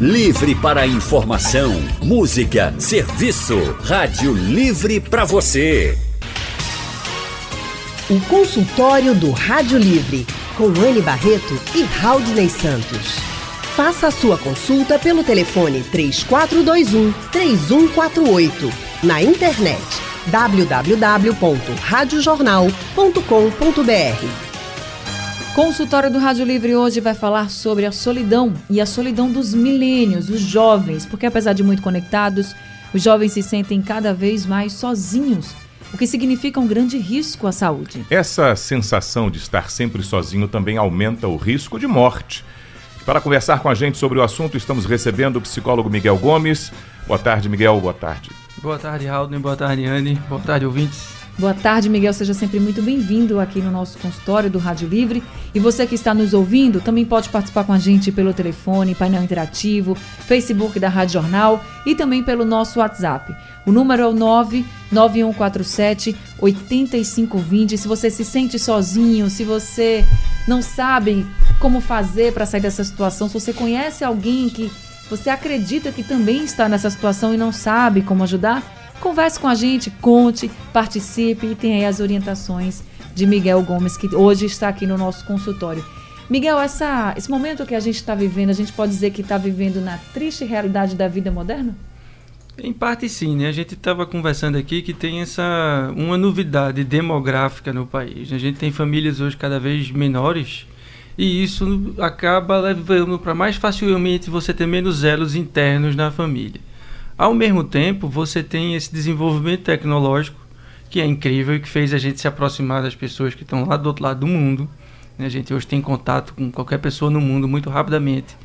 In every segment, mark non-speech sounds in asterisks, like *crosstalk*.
Livre para informação, música, serviço. Rádio Livre para você. O consultório do Rádio Livre, com Anne Barreto e Raudney Santos. Faça a sua consulta pelo telefone 3421 3148. Na internet www.radiojornal.com.br. Consultório do Rádio Livre hoje vai falar sobre a solidão e a solidão dos milênios, os jovens, porque apesar de muito conectados, os jovens se sentem cada vez mais sozinhos, o que significa um grande risco à saúde. Essa sensação de estar sempre sozinho também aumenta o risco de morte. Para conversar com a gente sobre o assunto, estamos recebendo o psicólogo Miguel Gomes. Boa tarde, Miguel. Boa tarde. Boa tarde, Raul. Boa tarde, Anne. Boa tarde, ouvintes. Boa tarde, Miguel. Seja sempre muito bem-vindo aqui no nosso consultório do Rádio Livre. E você que está nos ouvindo também pode participar com a gente pelo telefone, painel interativo, Facebook da Rádio Jornal e também pelo nosso WhatsApp. O número é o 99147 8520. Se você se sente sozinho, se você não sabe como fazer para sair dessa situação, se você conhece alguém que você acredita que também está nessa situação e não sabe como ajudar, Converse com a gente, conte, participe e tenha aí as orientações de Miguel Gomes, que hoje está aqui no nosso consultório. Miguel, essa, esse momento que a gente está vivendo, a gente pode dizer que está vivendo na triste realidade da vida moderna? Em parte sim, né? A gente estava conversando aqui que tem essa uma novidade demográfica no país. A gente tem famílias hoje cada vez menores e isso acaba levando para mais facilmente você ter menos elos internos na família. Ao mesmo tempo, você tem esse desenvolvimento tecnológico que é incrível e que fez a gente se aproximar das pessoas que estão lá do outro lado do mundo. Né? A gente hoje tem contato com qualquer pessoa no mundo muito rapidamente.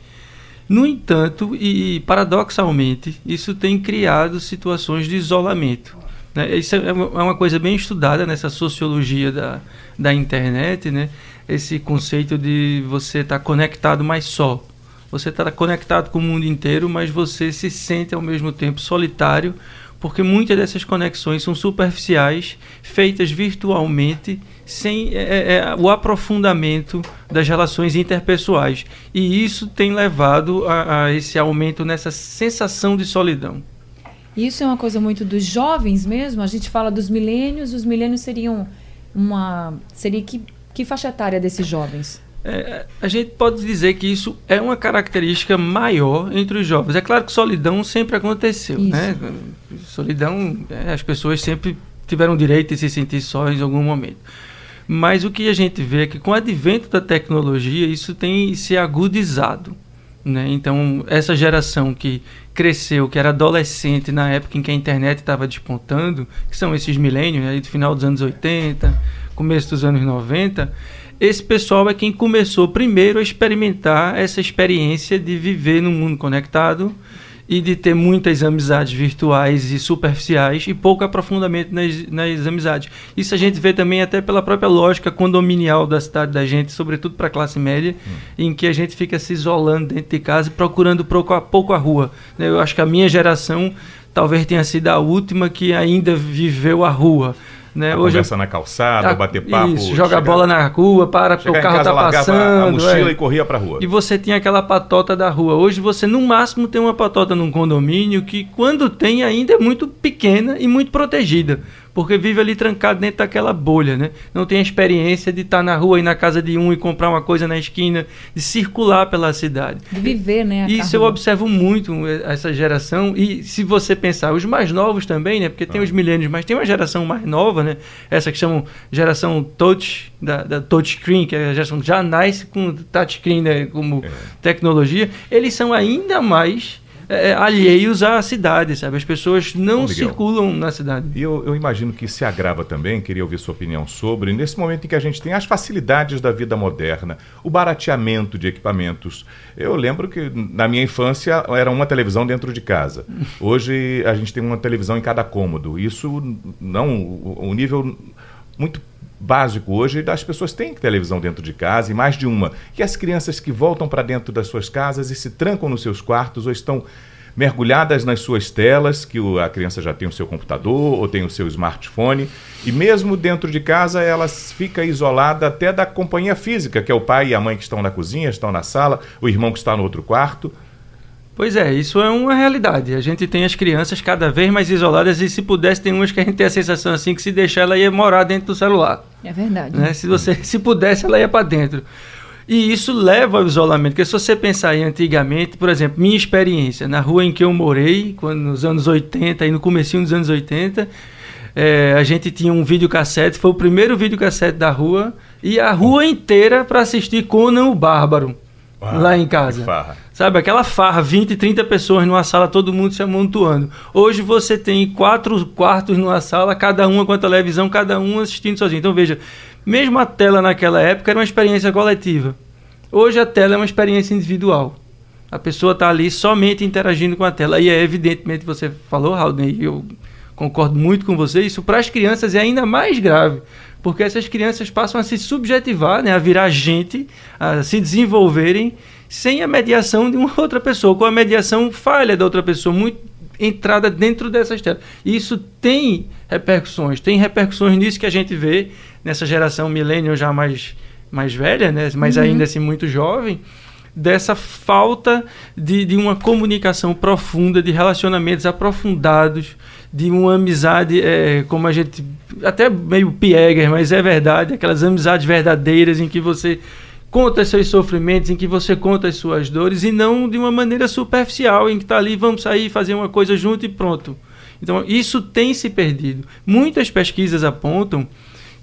No entanto, e paradoxalmente, isso tem criado situações de isolamento. Né? Isso é, é uma coisa bem estudada nessa sociologia da, da internet, né? esse conceito de você estar tá conectado, mas só. Você está conectado com o mundo inteiro, mas você se sente ao mesmo tempo solitário, porque muitas dessas conexões são superficiais, feitas virtualmente, sem é, é, é, o aprofundamento das relações interpessoais. E isso tem levado a, a esse aumento nessa sensação de solidão. Isso é uma coisa muito dos jovens mesmo. A gente fala dos milênios. Os milênios seriam uma. Seria que, que faixa etária desses jovens? É, a gente pode dizer que isso é uma característica maior entre os jovens. É claro que solidão sempre aconteceu, isso. né? Solidão, é, as pessoas sempre tiveram direito de se sentir sós em algum momento. Mas o que a gente vê é que com o advento da tecnologia, isso tem se agudizado. Né? Então, essa geração que cresceu, que era adolescente na época em que a internet estava despontando, que são esses milênios, aí do final dos anos 80, começo dos anos 90, esse pessoal é quem começou primeiro a experimentar essa experiência de viver no mundo conectado e de ter muitas amizades virtuais e superficiais e pouco aprofundamento nas, nas amizades. Isso a gente vê também até pela própria lógica condominial da cidade da gente, sobretudo para a classe média, hum. em que a gente fica se isolando dentro de casa e procurando pouco a, pouco a rua. Eu acho que a minha geração talvez tenha sido a última que ainda viveu a rua. Né? Hoje conversa na calçada, a, bater papo. Isso, joga bola na rua, para o carro está passando. A mochila é. e corria para rua. E você tinha aquela patota da rua. Hoje você no máximo tem uma patota num condomínio que quando tem ainda é muito pequena e muito protegida porque vive ali trancado dentro daquela bolha, né? Não tem a experiência de estar na rua e na casa de um e comprar uma coisa na esquina, de circular pela cidade. De viver, né? Isso eu observo muito essa geração e se você pensar, os mais novos também, né? Porque tem ah. os milênios, mas tem uma geração mais nova, né? Essa que chamam geração touch, da, da touchscreen, que é a geração que já nasce com touchscreen né? como é. tecnologia, eles são ainda mais é, é, alheios à cidade, sabe? As pessoas não Bom, circulam na cidade. E eu, eu, imagino que se agrava também, queria ouvir sua opinião sobre, nesse momento em que a gente tem as facilidades da vida moderna, o barateamento de equipamentos. Eu lembro que na minha infância era uma televisão dentro de casa. *laughs* Hoje a gente tem uma televisão em cada cômodo. Isso não, o, o nível muito básico hoje as pessoas têm televisão dentro de casa e mais de uma. E as crianças que voltam para dentro das suas casas e se trancam nos seus quartos ou estão mergulhadas nas suas telas, que a criança já tem o seu computador ou tem o seu smartphone, e mesmo dentro de casa ela fica isolada até da companhia física, que é o pai e a mãe que estão na cozinha, estão na sala, o irmão que está no outro quarto. Pois é, isso é uma realidade. A gente tem as crianças cada vez mais isoladas e se pudesse tem umas que a gente tem a sensação assim que se deixar ela ia morar dentro do celular. É verdade. Né? Se você se pudesse ela ia para dentro. E isso leva ao isolamento, porque se você pensar em antigamente, por exemplo, minha experiência na rua em que eu morei, quando nos anos 80 e no comecinho dos anos 80, é, a gente tinha um videocassete, foi o primeiro videocassete da rua, e a rua inteira para assistir Conan o Bárbaro, Uau, lá em casa. Sabe, aquela farra, 20, 30 pessoas numa sala, todo mundo se amontoando. Hoje você tem quatro quartos numa sala, cada uma com a televisão, cada um assistindo sozinho. Então veja, mesmo a tela naquela época era uma experiência coletiva. Hoje a tela é uma experiência individual. A pessoa está ali somente interagindo com a tela. E é evidentemente, você falou, Raul, e eu concordo muito com você, isso para as crianças é ainda mais grave. Porque essas crianças passam a se subjetivar, né, a virar gente, a se desenvolverem sem a mediação de uma *laughs* outra pessoa, com a mediação falha da outra pessoa, muito entrada dentro dessas telas. Isso tem repercussões, tem repercussões nisso que a gente vê nessa geração millennial já mais, mais velha, né? mas uhum. ainda assim muito jovem, dessa falta de, de uma comunicação profunda, de relacionamentos aprofundados, de uma amizade, é, como a gente. Até meio piegas, mas é verdade, aquelas amizades verdadeiras em que você conta seus sofrimentos, em que você conta as suas dores, e não de uma maneira superficial, em que está ali, vamos sair, fazer uma coisa junto e pronto. Então, isso tem se perdido. Muitas pesquisas apontam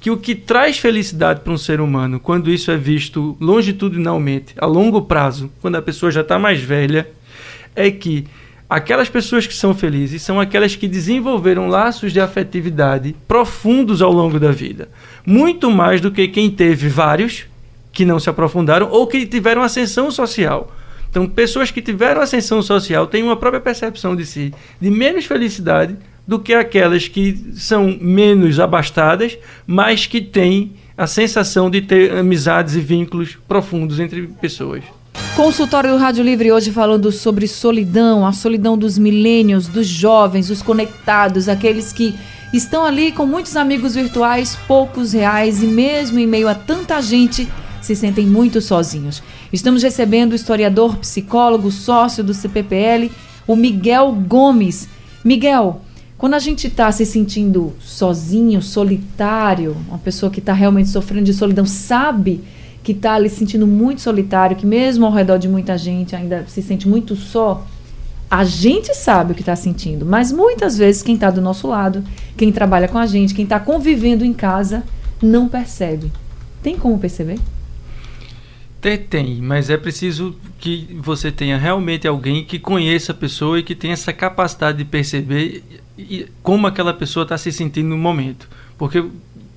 que o que traz felicidade para um ser humano, quando isso é visto longitudinalmente, a longo prazo, quando a pessoa já está mais velha, é que aquelas pessoas que são felizes são aquelas que desenvolveram laços de afetividade profundos ao longo da vida. Muito mais do que quem teve vários que não se aprofundaram ou que tiveram ascensão social. Então, pessoas que tiveram ascensão social têm uma própria percepção de si, de menos felicidade do que aquelas que são menos abastadas, mas que têm a sensação de ter amizades e vínculos profundos entre pessoas. Consultório do Rádio Livre hoje falando sobre solidão, a solidão dos milênios, dos jovens, os conectados, aqueles que estão ali com muitos amigos virtuais, poucos reais e mesmo em meio a tanta gente se sentem muito sozinhos. Estamos recebendo o historiador, psicólogo, sócio do CPPL, o Miguel Gomes. Miguel, quando a gente está se sentindo sozinho, solitário, uma pessoa que está realmente sofrendo de solidão, sabe que está ali se sentindo muito solitário, que mesmo ao redor de muita gente ainda se sente muito só, a gente sabe o que está sentindo, mas muitas vezes quem está do nosso lado, quem trabalha com a gente, quem está convivendo em casa, não percebe. Tem como perceber? Tem, tem, mas é preciso que você tenha realmente alguém que conheça a pessoa e que tenha essa capacidade de perceber como aquela pessoa está se sentindo no momento. Porque,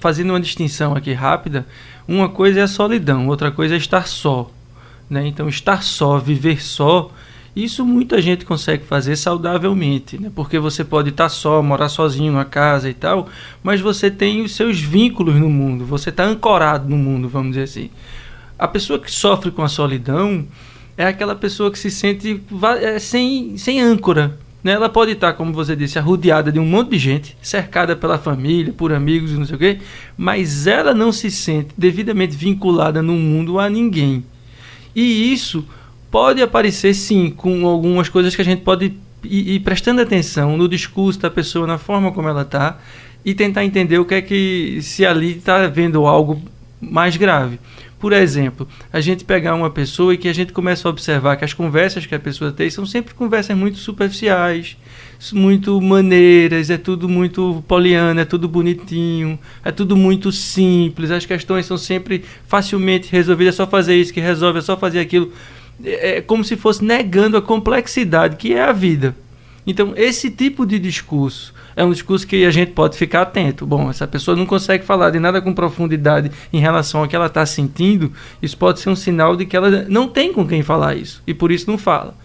fazendo uma distinção aqui rápida, uma coisa é a solidão, outra coisa é estar só. Né? Então, estar só, viver só, isso muita gente consegue fazer saudavelmente, né? porque você pode estar só, morar sozinho na casa e tal, mas você tem os seus vínculos no mundo, você está ancorado no mundo, vamos dizer assim. A pessoa que sofre com a solidão é aquela pessoa que se sente é, sem, sem âncora. Né? Ela pode estar, como você disse, arrodeada de um monte de gente, cercada pela família, por amigos não sei o quê, mas ela não se sente devidamente vinculada no mundo a ninguém. E isso pode aparecer sim com algumas coisas que a gente pode ir, ir prestando atenção no discurso da pessoa, na forma como ela está, e tentar entender o que é que se ali está vendo algo mais grave. Por exemplo, a gente pegar uma pessoa e que a gente começa a observar que as conversas que a pessoa tem são sempre conversas muito superficiais, muito maneiras, é tudo muito poliana, é tudo bonitinho, é tudo muito simples, as questões são sempre facilmente resolvidas, é só fazer isso que resolve, é só fazer aquilo. É, é como se fosse negando a complexidade que é a vida. Então, esse tipo de discurso é um discurso que a gente pode ficar atento. Bom, essa pessoa não consegue falar de nada com profundidade em relação ao que ela está sentindo, isso pode ser um sinal de que ela não tem com quem falar isso e por isso não fala.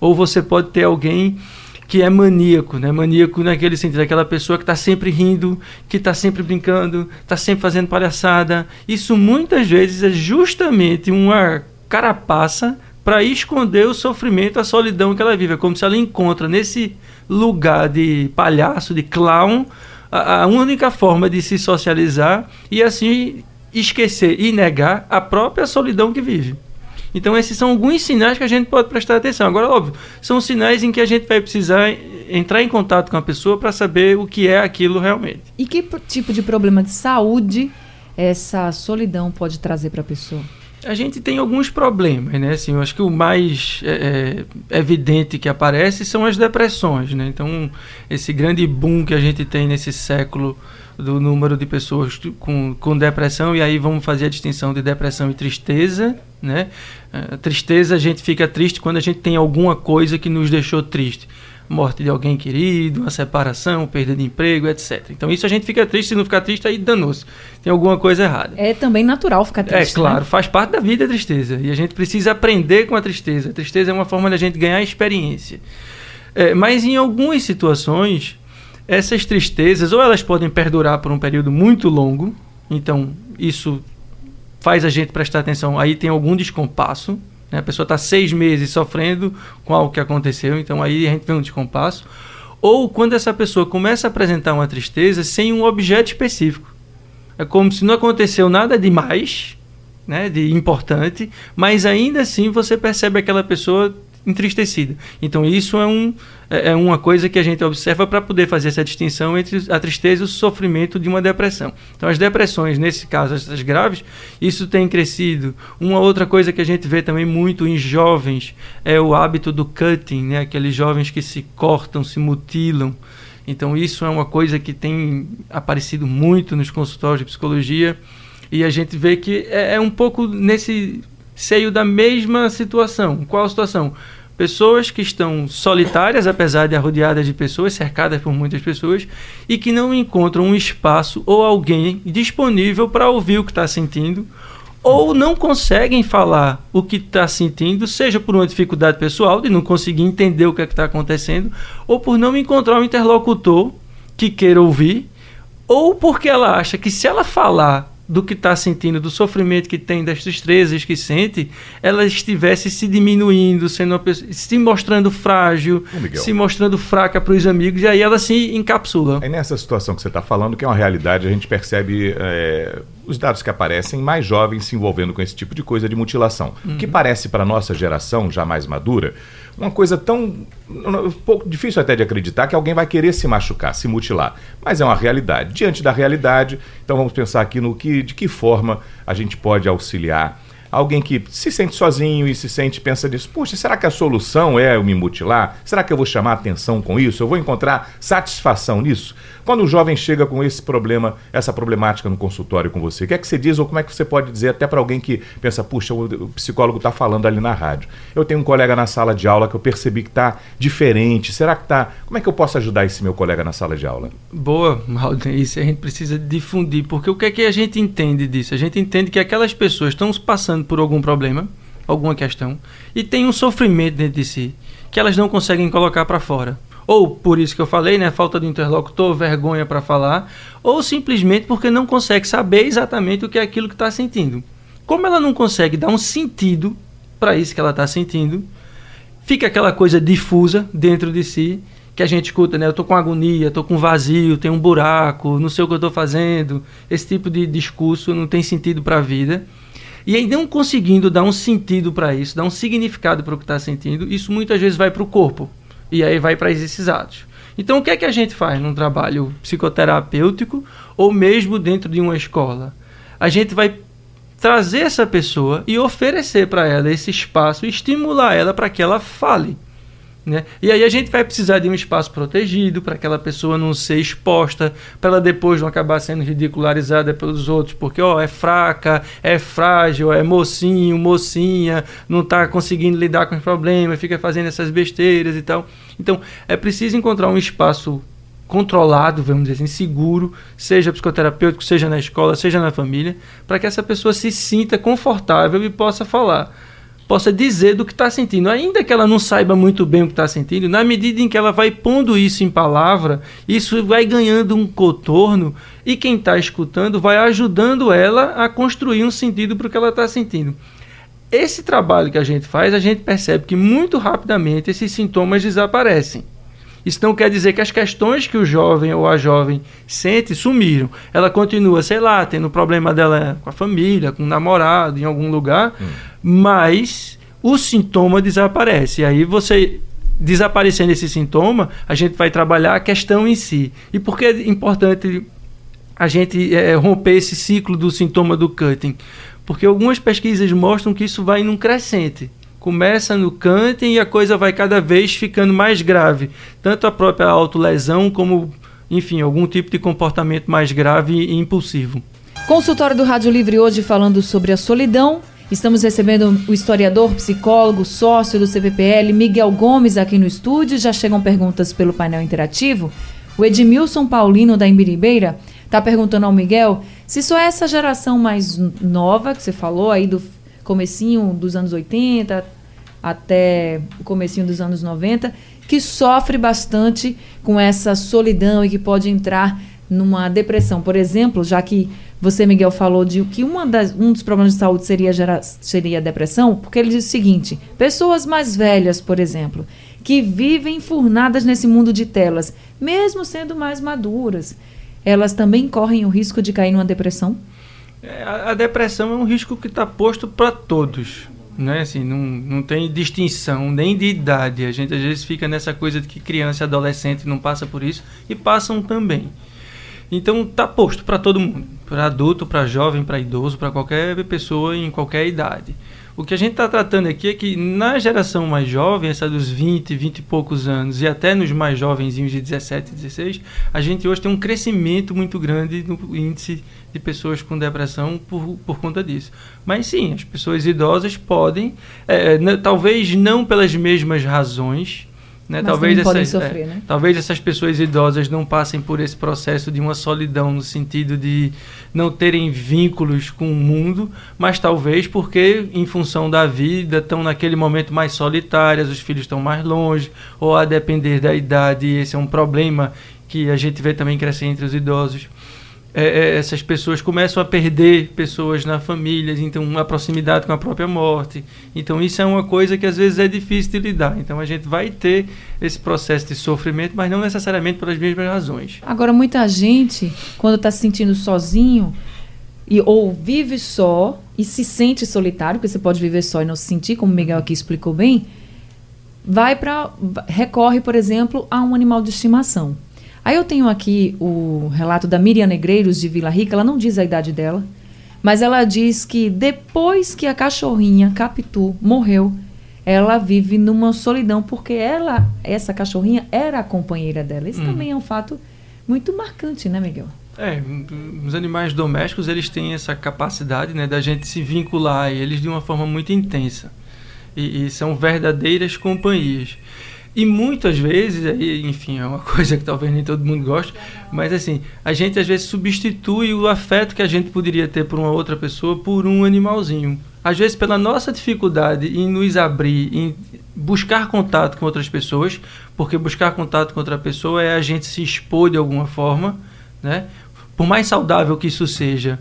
Ou você pode ter alguém que é maníaco, né? Maníaco naquele sentido, aquela pessoa que está sempre rindo, que está sempre brincando, está sempre fazendo palhaçada. Isso muitas vezes é justamente uma carapaça para esconder o sofrimento, a solidão que ela vive. É como se ela encontra nesse lugar de palhaço, de clown, a, a única forma de se socializar e assim esquecer e negar a própria solidão que vive. Então, esses são alguns sinais que a gente pode prestar atenção. Agora, óbvio, são sinais em que a gente vai precisar entrar em contato com a pessoa para saber o que é aquilo realmente. E que tipo de problema de saúde essa solidão pode trazer para a pessoa? A gente tem alguns problemas, né? Assim, eu acho que o mais é, é, evidente que aparece são as depressões, né? Então, esse grande boom que a gente tem nesse século do número de pessoas com, com depressão, e aí vamos fazer a distinção de depressão e tristeza, né? A tristeza, a gente fica triste quando a gente tem alguma coisa que nos deixou triste morte de alguém querido, uma separação, perda de emprego, etc. Então isso a gente fica triste, se não ficar triste aí danou-se. Tem alguma coisa errada. É também natural ficar triste. É claro, né? faz parte da vida a tristeza. E a gente precisa aprender com a tristeza. A tristeza é uma forma de a gente ganhar experiência. É, mas em algumas situações, essas tristezas, ou elas podem perdurar por um período muito longo, então isso faz a gente prestar atenção, aí tem algum descompasso, né? A pessoa está seis meses sofrendo com algo que aconteceu, então aí a gente vê um descompasso. Ou quando essa pessoa começa a apresentar uma tristeza sem um objeto específico. É como se não aconteceu nada demais, né, de importante, mas ainda assim você percebe aquela pessoa entristecida. Então isso é, um, é, é uma coisa que a gente observa para poder fazer essa distinção entre a tristeza e o sofrimento de uma depressão. Então as depressões, nesse caso, essas graves, isso tem crescido. Uma outra coisa que a gente vê também muito em jovens é o hábito do cutting, né? aqueles jovens que se cortam, se mutilam. Então isso é uma coisa que tem aparecido muito nos consultórios de psicologia e a gente vê que é, é um pouco nesse seio da mesma situação. Qual a situação? Pessoas que estão solitárias, apesar de arrodeadas de pessoas, cercadas por muitas pessoas, e que não encontram um espaço ou alguém disponível para ouvir o que está sentindo, ou não conseguem falar o que está sentindo, seja por uma dificuldade pessoal de não conseguir entender o que é está acontecendo, ou por não encontrar um interlocutor que queira ouvir, ou porque ela acha que se ela falar do que está sentindo, do sofrimento que tem, das tristezas que sente, ela estivesse se diminuindo, sendo pessoa, se mostrando frágil, se mostrando fraca para os amigos, e aí ela se encapsula. É nessa situação que você está falando que é uma realidade, a gente percebe é, os dados que aparecem, mais jovens se envolvendo com esse tipo de coisa de mutilação. Uhum. Que parece para a nossa geração, já mais madura, uma coisa tão um pouco difícil até de acreditar que alguém vai querer se machucar, se mutilar, mas é uma realidade. Diante da realidade, então vamos pensar aqui no que, de que forma a gente pode auxiliar alguém que se sente sozinho e se sente, pensa nisso, puxa, será que a solução é eu me mutilar? Será que eu vou chamar atenção com isso? Eu vou encontrar satisfação nisso? Quando o jovem chega com esse problema, essa problemática no consultório com você, o que é que você diz ou como é que você pode dizer até para alguém que pensa, puxa, o, psicólogo está falando ali na rádio. Eu tenho um colega na sala de aula que eu percebi que está diferente. Será que está? Como é que eu posso ajudar esse meu colega na sala de aula? Boa, Malden, isso a gente precisa difundir, porque o que é que a gente entende disso? A gente entende que aquelas pessoas estão passando por algum problema, alguma questão, e tem um sofrimento dentro de si que elas não conseguem colocar para fora ou por isso que eu falei, né, falta de interlocutor, vergonha para falar, ou simplesmente porque não consegue saber exatamente o que é aquilo que está sentindo. Como ela não consegue dar um sentido para isso que ela está sentindo, fica aquela coisa difusa dentro de si que a gente escuta, né? Eu tô com agonia, tô com vazio, tem um buraco, não sei o que eu tô fazendo. Esse tipo de discurso não tem sentido para a vida. E aí não conseguindo dar um sentido para isso, dar um significado para o que está sentindo, isso muitas vezes vai para o corpo e aí vai para esses atos. Então, o que é que a gente faz num trabalho psicoterapêutico ou mesmo dentro de uma escola? A gente vai trazer essa pessoa e oferecer para ela esse espaço, estimular ela para que ela fale. Né? E aí a gente vai precisar de um espaço protegido para aquela pessoa não ser exposta, para ela depois não acabar sendo ridicularizada pelos outros, porque ó, é fraca, é frágil, é mocinho, mocinha, não está conseguindo lidar com os problemas, fica fazendo essas besteiras e tal. Então é preciso encontrar um espaço controlado, vamos dizer assim, seguro, seja psicoterapêutico, seja na escola, seja na família, para que essa pessoa se sinta confortável e possa falar possa dizer do que está sentindo. Ainda que ela não saiba muito bem o que está sentindo, na medida em que ela vai pondo isso em palavra, isso vai ganhando um contorno e quem está escutando vai ajudando ela a construir um sentido para o que ela está sentindo. Esse trabalho que a gente faz, a gente percebe que muito rapidamente esses sintomas desaparecem. Isso não quer dizer que as questões que o jovem ou a jovem sente sumiram. Ela continua, sei lá, tendo problema dela com a família, com o namorado, em algum lugar, hum mas o sintoma desaparece. E aí você desaparecendo esse sintoma, a gente vai trabalhar a questão em si. E por que é importante a gente é, romper esse ciclo do sintoma do cutting? Porque algumas pesquisas mostram que isso vai num crescente. Começa no cutting e a coisa vai cada vez ficando mais grave. Tanto a própria autolesão como, enfim, algum tipo de comportamento mais grave e impulsivo. Consultório do Rádio Livre hoje falando sobre a solidão Estamos recebendo o historiador, psicólogo, sócio do CPPL, Miguel Gomes, aqui no estúdio. Já chegam perguntas pelo painel interativo. O Edmilson Paulino, da Imbiribeira, está perguntando ao Miguel se só essa geração mais nova, que você falou aí do comecinho dos anos 80 até o comecinho dos anos 90, que sofre bastante com essa solidão e que pode entrar numa depressão. Por exemplo, já que você, Miguel, falou de que uma das, um dos problemas de saúde seria, gera, seria a depressão, porque ele diz o seguinte: pessoas mais velhas, por exemplo, que vivem enfurnadas nesse mundo de telas, mesmo sendo mais maduras, elas também correm o risco de cair numa depressão? É, a, a, depressão é um risco que está posto para todos. Né? Assim, não, não tem distinção nem de idade. A gente às vezes fica nessa coisa de que criança e adolescente não passa por isso e passam também. Então tá posto para todo mundo, para adulto, para jovem, para idoso, para qualquer pessoa em qualquer idade. O que a gente está tratando aqui é que na geração mais jovem, essa dos 20, 20 e poucos anos, e até nos mais jovenzinhos de 17, 16, a gente hoje tem um crescimento muito grande no índice de pessoas com depressão por, por conta disso. Mas sim, as pessoas idosas podem, é, talvez não pelas mesmas razões, né? Talvez, essas, sofrer, é, né? talvez essas pessoas idosas não passem por esse processo de uma solidão no sentido de não terem vínculos com o mundo, mas talvez porque, em função da vida, estão naquele momento mais solitárias, os filhos estão mais longe, ou a depender da idade, esse é um problema que a gente vê também crescer entre os idosos é, é, essas pessoas começam a perder pessoas na família, então uma proximidade com a própria morte. Então isso é uma coisa que às vezes é difícil de lidar. Então a gente vai ter esse processo de sofrimento, mas não necessariamente pelas mesmas razões. Agora muita gente, quando está se sentindo sozinho e ou vive só e se sente solitário, porque você pode viver só e não se sentir, como o Miguel aqui explicou bem, vai para recorre, por exemplo, a um animal de estimação. Aí eu tenho aqui o relato da Miriam Negreiros de Vila Rica, ela não diz a idade dela, mas ela diz que depois que a cachorrinha Capitu morreu, ela vive numa solidão porque ela, essa cachorrinha era a companheira dela. Isso hum. também é um fato muito marcante, né, Miguel? É, os animais domésticos eles têm essa capacidade, né, da gente se vincular a eles de uma forma muito intensa e, e são verdadeiras companhias. E muitas vezes, aí, enfim, é uma *laughs* coisa que talvez nem todo mundo goste, mas assim, a gente às vezes substitui o afeto que a gente poderia ter por uma outra pessoa por um animalzinho. Às vezes, pela nossa dificuldade em nos abrir, em buscar contato com outras pessoas, porque buscar contato com outra pessoa é a gente se expor de alguma forma, né? Por mais saudável que isso seja,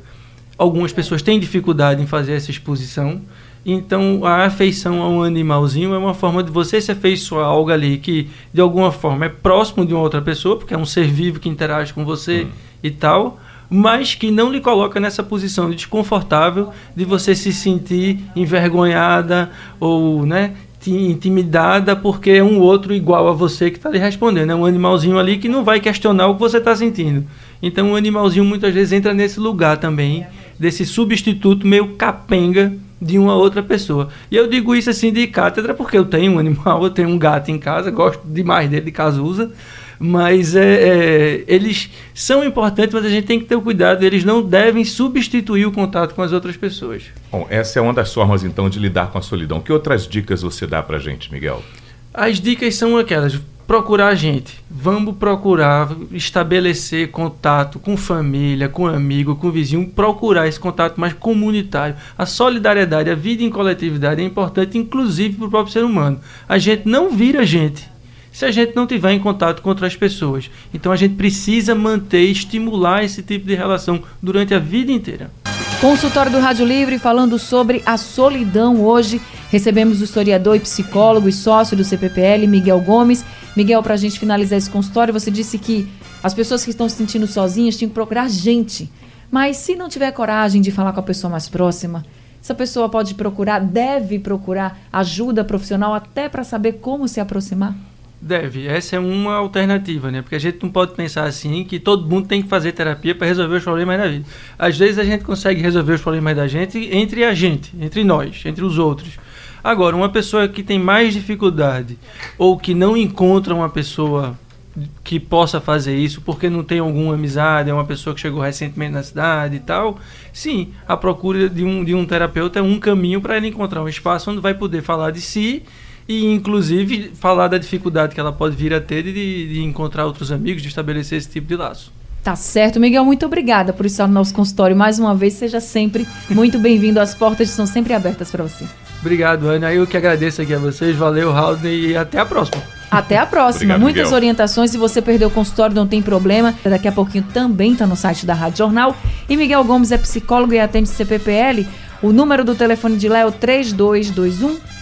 algumas pessoas têm dificuldade em fazer essa exposição. Então, a afeição a um animalzinho é uma forma de você se afeiçoar a algo ali que, de alguma forma, é próximo de uma outra pessoa, porque é um ser vivo que interage com você hum. e tal, mas que não lhe coloca nessa posição de desconfortável de você se sentir envergonhada ou, né, intimidada porque é um outro igual a você que está lhe respondendo. É um animalzinho ali que não vai questionar o que você está sentindo. Então, o animalzinho muitas vezes entra nesse lugar também, desse substituto meio capenga de uma outra pessoa. E eu digo isso assim de cátedra porque eu tenho um animal, *laughs* eu tenho um gato em casa, gosto demais dele de casusa, mas é, é, eles são importantes, mas a gente tem que ter o cuidado, eles não devem substituir o contato com as outras pessoas. Bom, essa é uma das formas então de lidar com a solidão. Que outras dicas você dá pra gente, Miguel? As dicas são aquelas procurar a gente. Vamos procurar estabelecer contato com família, com amigo, com vizinho, procurar esse contato mais comunitário. A solidariedade, a vida em coletividade é importante, inclusive para o próprio ser humano. A gente não vira gente se a gente não tiver em contato com outras pessoas. Então a gente precisa manter, estimular esse tipo de relação durante a vida inteira. Consultório do Rádio Livre falando sobre a solidão hoje. Recebemos o historiador e psicólogo e sócio do CPPL, Miguel Gomes. Miguel, para a gente finalizar esse consultório, você disse que as pessoas que estão se sentindo sozinhas tinham que procurar gente. Mas se não tiver coragem de falar com a pessoa mais próxima, essa pessoa pode procurar, deve procurar ajuda profissional até para saber como se aproximar? Deve. Essa é uma alternativa, né? Porque a gente não pode pensar assim que todo mundo tem que fazer terapia para resolver os problemas da vida. Às vezes a gente consegue resolver os problemas da gente entre a gente, entre nós, entre os outros. Agora, uma pessoa que tem mais dificuldade ou que não encontra uma pessoa que possa fazer isso porque não tem alguma amizade, é uma pessoa que chegou recentemente na cidade e tal, sim, a procura de um, de um terapeuta é um caminho para ele encontrar um espaço onde vai poder falar de si e inclusive falar da dificuldade que ela pode vir a ter de, de encontrar outros amigos, de estabelecer esse tipo de laço. Tá certo, Miguel, muito obrigada por estar no nosso consultório mais uma vez. Seja sempre muito *laughs* bem-vindo. As portas estão sempre abertas para você. Obrigado, Ana. Eu que agradeço aqui a vocês. Valeu, Raul, e até a próxima. Até a próxima. Obrigado, Muitas Miguel. orientações. Se você perdeu o consultório, não tem problema. Daqui a pouquinho também está no site da Rádio Jornal. E Miguel Gomes é psicólogo e atende CPPL. O número do telefone de lá é o 3221